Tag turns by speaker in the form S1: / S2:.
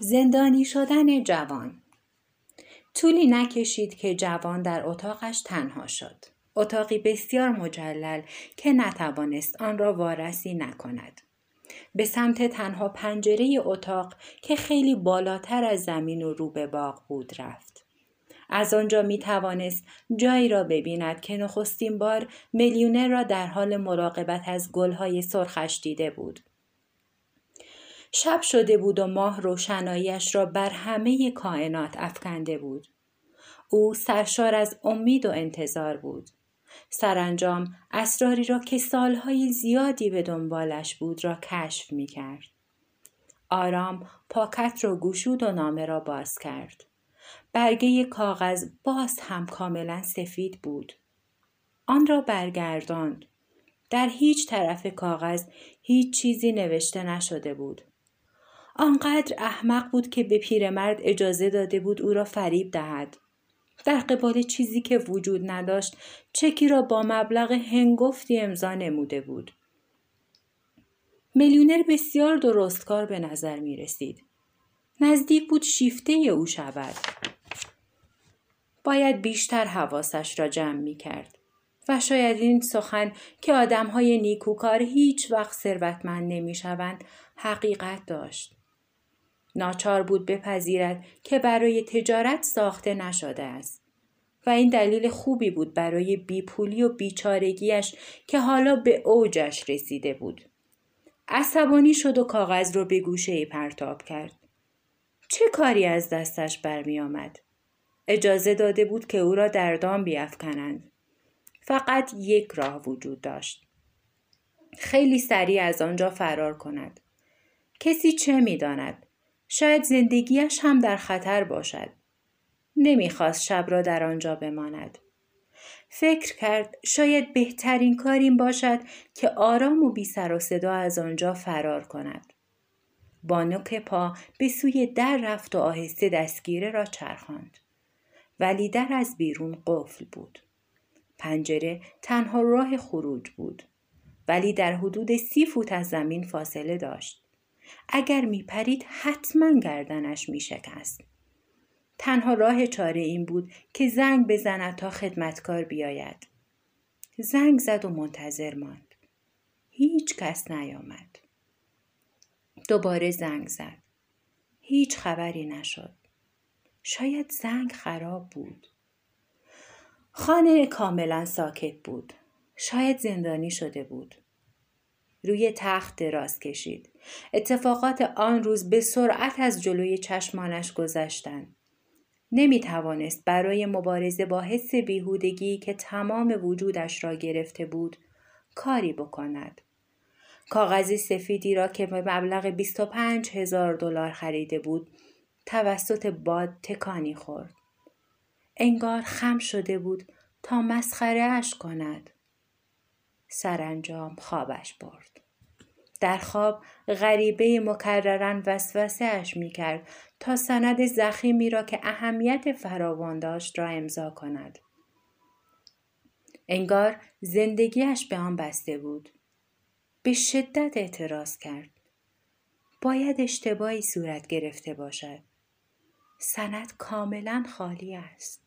S1: زندانی شدن جوان طولی نکشید که جوان در اتاقش تنها شد. اتاقی بسیار مجلل که نتوانست آن را وارسی نکند. به سمت تنها پنجره اتاق که خیلی بالاتر از زمین و رو به باغ بود رفت. از آنجا می توانست جایی را ببیند که نخستین بار میلیونر را در حال مراقبت از گلهای سرخش دیده بود. شب شده بود و ماه روشناییش را بر همه کائنات افکنده بود. او سرشار از امید و انتظار بود. سرانجام اسراری را که سالهای زیادی به دنبالش بود را کشف می کرد. آرام پاکت را گشود و نامه را باز کرد. برگه کاغذ باز هم کاملا سفید بود. آن را برگرداند. در هیچ طرف کاغذ هیچ چیزی نوشته نشده بود. آنقدر احمق بود که به پیرمرد اجازه داده بود او را فریب دهد. در قبال چیزی که وجود نداشت چکی را با مبلغ هنگفتی امضا نموده بود. میلیونر بسیار درستکار به نظر می رسید. نزدیک بود شیفته او شود. باید بیشتر حواسش را جمع می کرد. و شاید این سخن که آدم های نیکوکار هیچ وقت ثروتمند نمی شوند حقیقت داشت. ناچار بود بپذیرد که برای تجارت ساخته نشده است. و این دلیل خوبی بود برای بیپولی و بیچارگیش که حالا به اوجش رسیده بود. عصبانی شد و کاغذ رو به گوشه پرتاب کرد. چه کاری از دستش برمی آمد؟ اجازه داده بود که او را در دام بیافکنند. فقط یک راه وجود داشت. خیلی سریع از آنجا فرار کند. کسی چه می‌داند؟ شاید زندگیش هم در خطر باشد. نمی‌خواست شب را در آنجا بماند. فکر کرد شاید بهترین کار این باشد که آرام و بی سر و صدا از آنجا فرار کند. با نوک پا به سوی در رفت و آهسته دستگیره را چرخاند. ولی در از بیرون قفل بود. پنجره تنها راه خروج بود. ولی در حدود سی فوت از زمین فاصله داشت. اگر می پرید حتما گردنش می شکست. تنها راه چاره این بود که زنگ بزند تا خدمتکار بیاید. زنگ زد و منتظر ماند. هیچ کس نیامد. دوباره زنگ زد. هیچ خبری نشد. شاید زنگ خراب بود. خانه کاملا ساکت بود. شاید زندانی شده بود. روی تخت دراز کشید. اتفاقات آن روز به سرعت از جلوی چشمانش گذشتند. نمی توانست برای مبارزه با حس بیهودگی که تمام وجودش را گرفته بود کاری بکند. کاغذی سفیدی را که به مبلغ 25 هزار دلار خریده بود توسط باد تکانی خورد. انگار خم شده بود تا مسخره اش کند. سرانجام خوابش برد. در خواب غریبه مکررن وسوسه اش می کرد تا سند زخیمی را که اهمیت فراوان داشت را امضا کند. انگار زندگیش به آن بسته بود. به شدت اعتراض کرد. باید اشتباهی صورت گرفته باشد. سند کاملا خالی است.